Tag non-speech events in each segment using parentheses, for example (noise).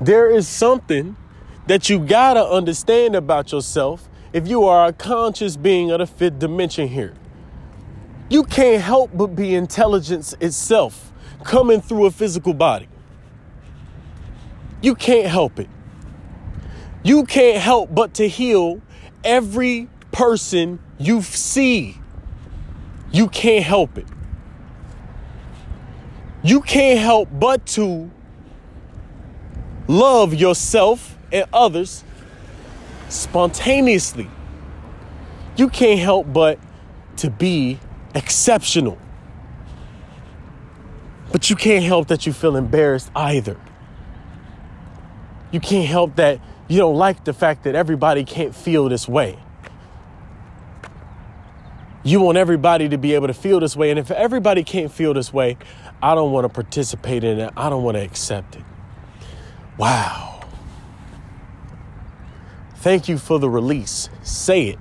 There is something that you gotta understand about yourself if you are a conscious being of the fifth dimension here. You can't help but be intelligence itself coming through a physical body. You can't help it. You can't help but to heal every person you see. You can't help it. You can't help but to love yourself and others spontaneously. You can't help but to be exceptional. But you can't help that you feel embarrassed either. You can't help that you don't like the fact that everybody can't feel this way. You want everybody to be able to feel this way. And if everybody can't feel this way, I don't want to participate in it. I don't want to accept it. Wow. Thank you for the release. Say it.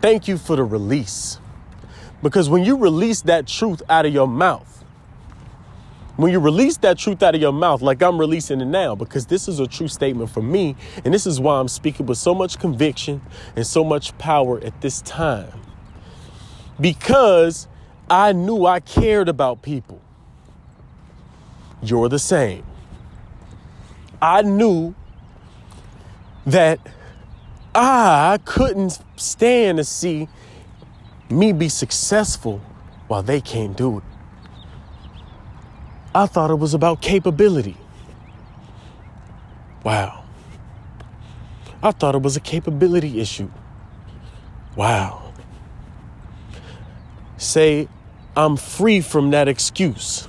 Thank you for the release. Because when you release that truth out of your mouth, when you release that truth out of your mouth, like I'm releasing it now, because this is a true statement for me, and this is why I'm speaking with so much conviction and so much power at this time. Because I knew I cared about people. You're the same. I knew that I couldn't stand to see me be successful while they can't do it. I thought it was about capability. Wow. I thought it was a capability issue. Wow. Say, I'm free from that excuse.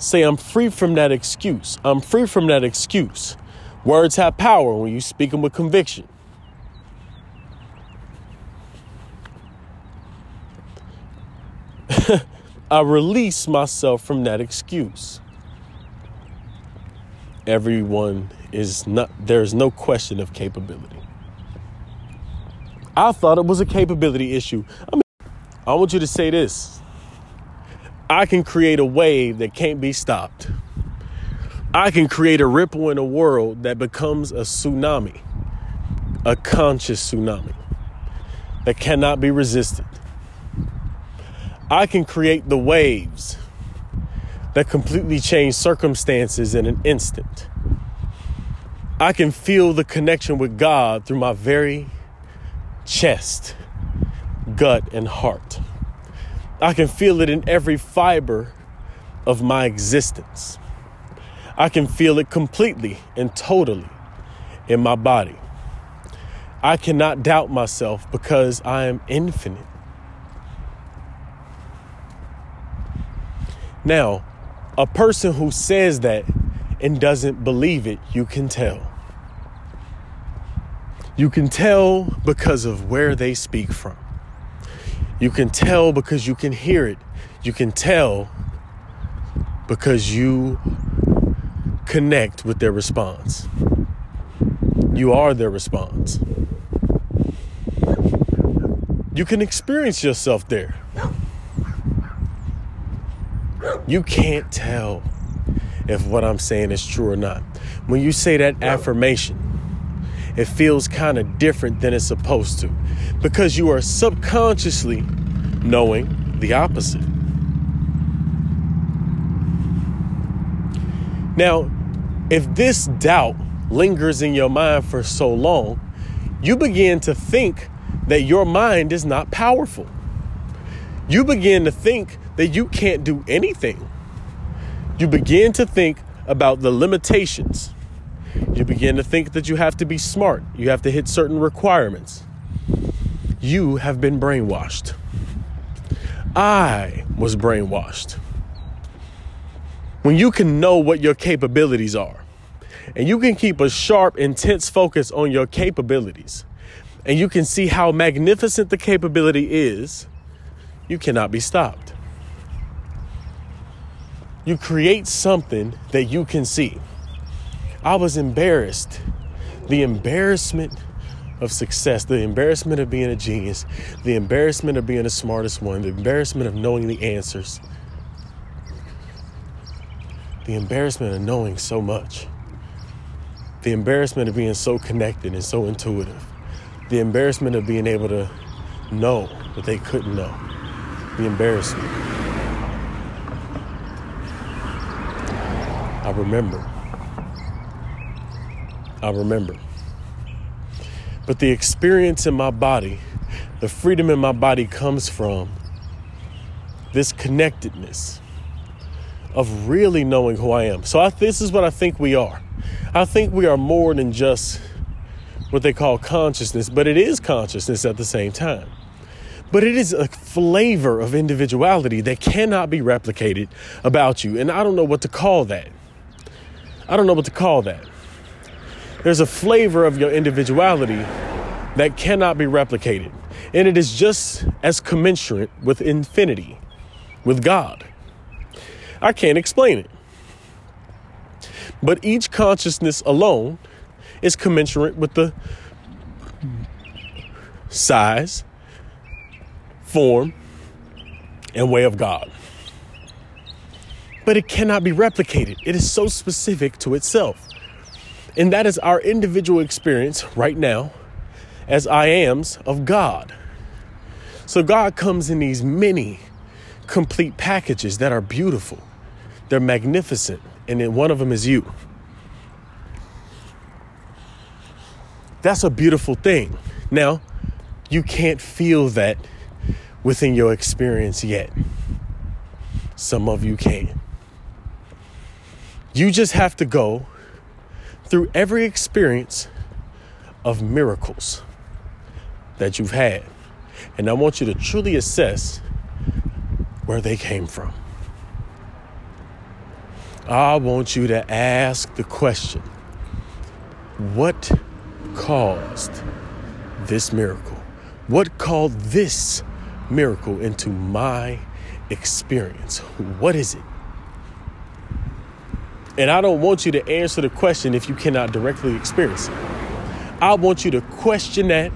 Say, I'm free from that excuse. I'm free from that excuse. Words have power when you speak them with conviction. (laughs) I release myself from that excuse. Everyone is not, there's no question of capability. I thought it was a capability issue. I mean, I want you to say this I can create a wave that can't be stopped. I can create a ripple in a world that becomes a tsunami, a conscious tsunami that cannot be resisted. I can create the waves that completely change circumstances in an instant. I can feel the connection with God through my very chest, gut, and heart. I can feel it in every fiber of my existence. I can feel it completely and totally in my body. I cannot doubt myself because I am infinite. Now, a person who says that and doesn't believe it, you can tell. You can tell because of where they speak from. You can tell because you can hear it. You can tell because you connect with their response. You are their response. You can experience yourself there. You can't tell if what I'm saying is true or not. When you say that affirmation, it feels kind of different than it's supposed to because you are subconsciously knowing the opposite. Now, if this doubt lingers in your mind for so long, you begin to think that your mind is not powerful. You begin to think that you can't do anything. You begin to think about the limitations. You begin to think that you have to be smart, you have to hit certain requirements. You have been brainwashed. I was brainwashed. When you can know what your capabilities are, and you can keep a sharp, intense focus on your capabilities, and you can see how magnificent the capability is, you cannot be stopped you create something that you can see. I was embarrassed. The embarrassment of success, the embarrassment of being a genius, the embarrassment of being the smartest one, the embarrassment of knowing the answers, the embarrassment of knowing so much, the embarrassment of being so connected and so intuitive, the embarrassment of being able to know what they couldn't know, the embarrassment. I remember. I remember. But the experience in my body, the freedom in my body comes from this connectedness of really knowing who I am. So I, this is what I think we are. I think we are more than just what they call consciousness, but it is consciousness at the same time. But it is a flavor of individuality that cannot be replicated about you. And I don't know what to call that. I don't know what to call that. There's a flavor of your individuality that cannot be replicated. And it is just as commensurate with infinity, with God. I can't explain it. But each consciousness alone is commensurate with the size, form, and way of God. But it cannot be replicated. It is so specific to itself. And that is our individual experience right now as I ams of God. So God comes in these many complete packages that are beautiful. They're magnificent. And then one of them is you. That's a beautiful thing. Now, you can't feel that within your experience yet. Some of you can. You just have to go through every experience of miracles that you've had. And I want you to truly assess where they came from. I want you to ask the question what caused this miracle? What called this miracle into my experience? What is it? And I don't want you to answer the question if you cannot directly experience it. I want you to question that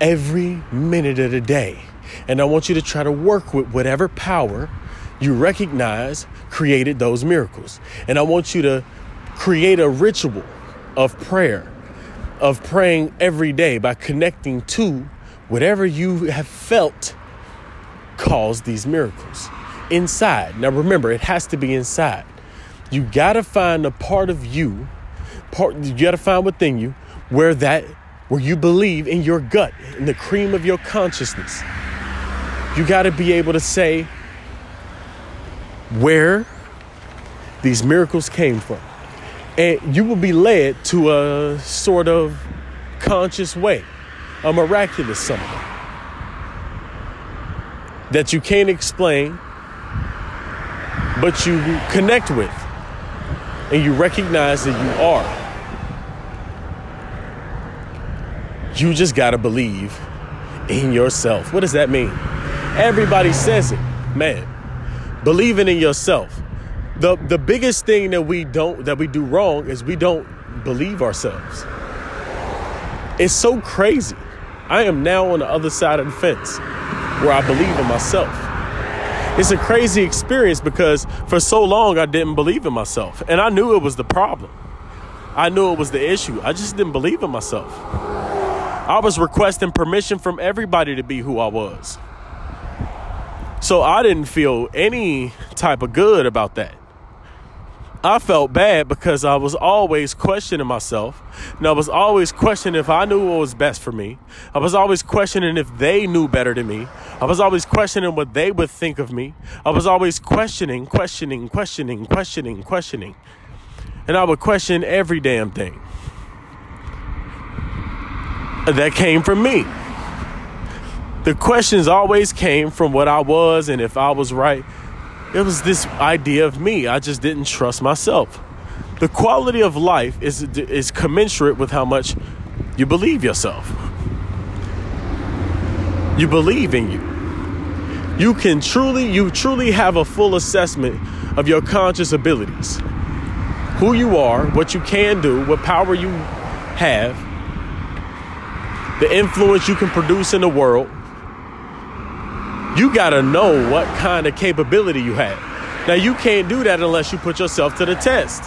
every minute of the day. And I want you to try to work with whatever power you recognize created those miracles. And I want you to create a ritual of prayer, of praying every day by connecting to whatever you have felt caused these miracles inside. Now remember, it has to be inside. You got to find a part of you, part you got to find within you where that where you believe in your gut, in the cream of your consciousness. You got to be able to say where these miracles came from. And you will be led to a sort of conscious way, a miraculous something that you can't explain, but you connect with and you recognize that you are. You just got to believe in yourself. What does that mean? Everybody says it, man. Believing in yourself. The the biggest thing that we don't that we do wrong is we don't believe ourselves. It's so crazy. I am now on the other side of the fence where I believe in myself. It's a crazy experience because for so long I didn't believe in myself and I knew it was the problem. I knew it was the issue. I just didn't believe in myself. I was requesting permission from everybody to be who I was. So I didn't feel any type of good about that. I felt bad because I was always questioning myself. And I was always questioning if I knew what was best for me. I was always questioning if they knew better than me. I was always questioning what they would think of me. I was always questioning, questioning, questioning, questioning, questioning. And I would question every damn thing that came from me. The questions always came from what I was and if I was right. It was this idea of me. I just didn't trust myself. The quality of life is, is commensurate with how much you believe yourself. You believe in you. You can truly, you truly have a full assessment of your conscious abilities. Who you are, what you can do, what power you have, the influence you can produce in the world, you got to know what kind of capability you have. Now, you can't do that unless you put yourself to the test.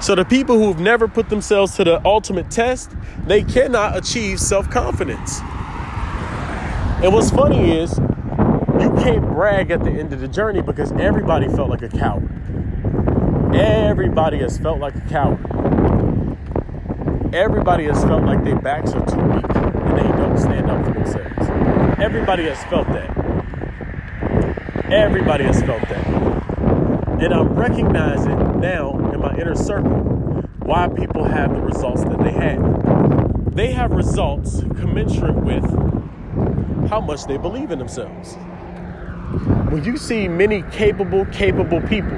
So, the people who've never put themselves to the ultimate test, they cannot achieve self confidence. And what's funny is, you can't brag at the end of the journey because everybody felt like a coward. Everybody has felt like a coward. Everybody has felt like their backs are too weak and they don't stand up for themselves. Everybody has felt that. Everybody has felt that. And I'm recognizing now in my inner circle why people have the results that they have. They have results commensurate with how much they believe in themselves. When you see many capable, capable people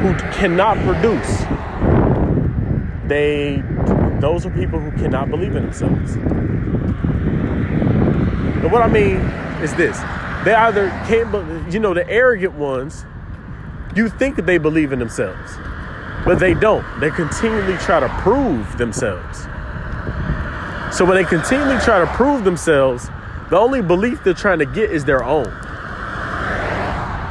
who cannot produce, they those are people who cannot believe in themselves. And what I mean is this they either can't, you know, the arrogant ones, you think that they believe in themselves, but they don't. They continually try to prove themselves. So when they continually try to prove themselves, the only belief they're trying to get is their own.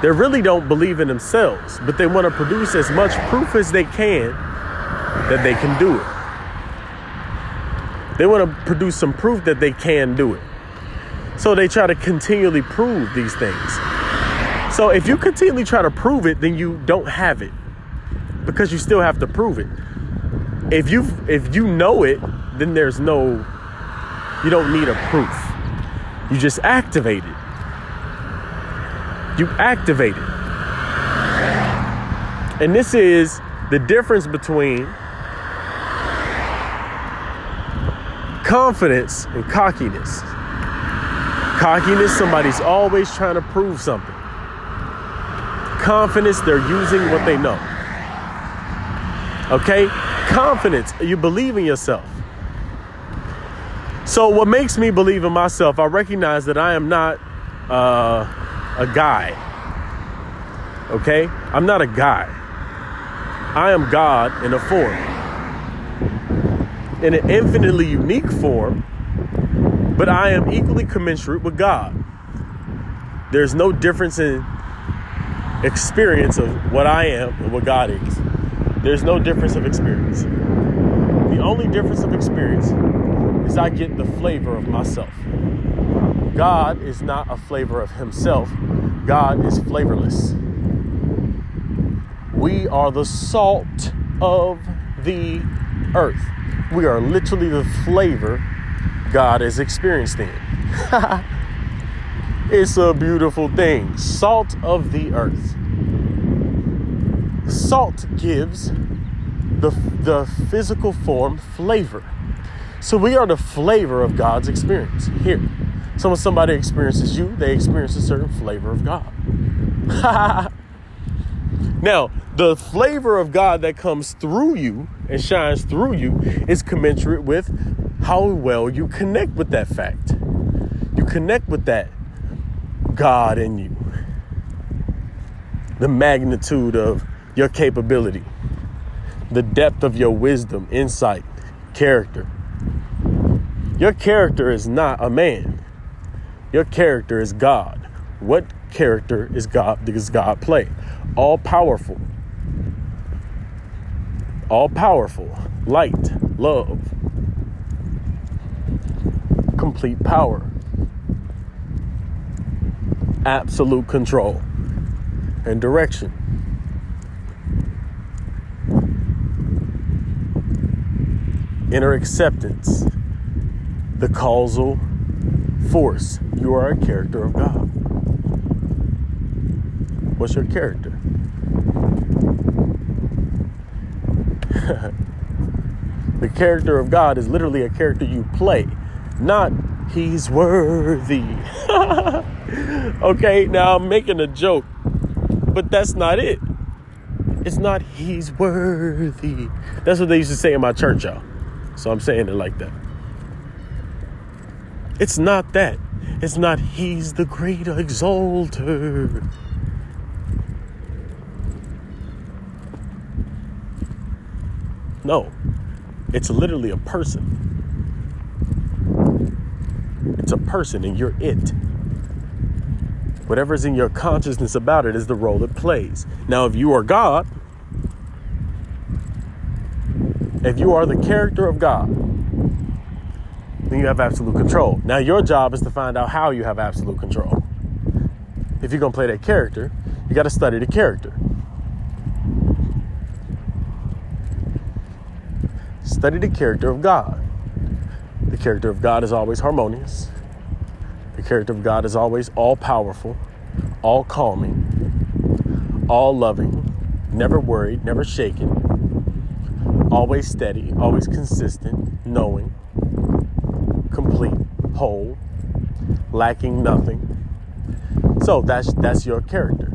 They really don't believe in themselves, but they want to produce as much proof as they can that they can do it. They want to produce some proof that they can do it. So they try to continually prove these things. So if you continually try to prove it, then you don't have it because you still have to prove it. If you if you know it, then there's no you don't need a proof. You just activate it. You activate it. And this is the difference between confidence and cockiness. Cockiness, somebody's always trying to prove something. Confidence, they're using what they know. Okay? Confidence, you believe in yourself. So, what makes me believe in myself, I recognize that I am not uh, a guy. Okay? I'm not a guy. I am God in a form. In an infinitely unique form but I am equally commensurate with God. There's no difference in experience of what I am and what God is. There's no difference of experience. The only difference of experience is I get the flavor of myself. God is not a flavor of himself, God is flavorless. We are the salt of the earth. We are literally the flavor God is experienced in. (laughs) it's a beautiful thing. Salt of the earth. Salt gives the, the physical form flavor. So we are the flavor of God's experience here. So when somebody experiences you, they experience a certain flavor of God. (laughs) now, the flavor of God that comes through you and shines through you is commensurate with how well you connect with that fact. You connect with that God in you, the magnitude of your capability, the depth of your wisdom, insight, character. Your character is not a man, your character is God. What character is God does God play? All powerful, all powerful, light, love, complete power, absolute control, and direction. Inner acceptance, the causal force. You are a character of God. What's your character? (laughs) the character of God is literally a character you play not he's worthy. (laughs) okay, now I'm making a joke, but that's not it. It's not he's worthy. That's what they used to say in my church, y'all. So I'm saying it like that. It's not that. It's not he's the great exalter. No, it's literally a person. It's a person and you're it. Whatever's in your consciousness about it is the role it plays. Now, if you are God, if you are the character of God, then you have absolute control. Now, your job is to find out how you have absolute control. If you're going to play that character, you got to study the character. Study the character of God. The character of God is always harmonious. The character of God is always all powerful, all calming, all loving, never worried, never shaken, always steady, always consistent, knowing, complete, whole, lacking nothing. So that's that's your character.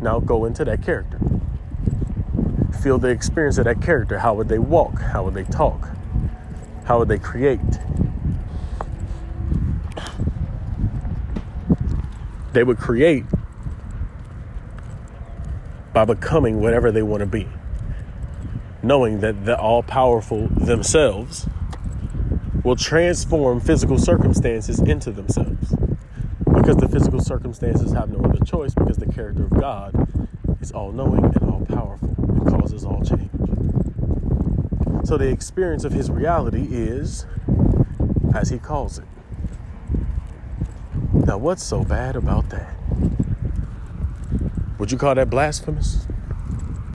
Now go into that character. Feel the experience of that character. How would they walk? How would they talk? How would they create? They would create by becoming whatever they want to be, knowing that the all powerful themselves will transform physical circumstances into themselves. Because the physical circumstances have no other choice, because the character of God is all knowing and all powerful causes all change. So the experience of his reality is as he calls it. Now, what's so bad about that? Would you call that blasphemous?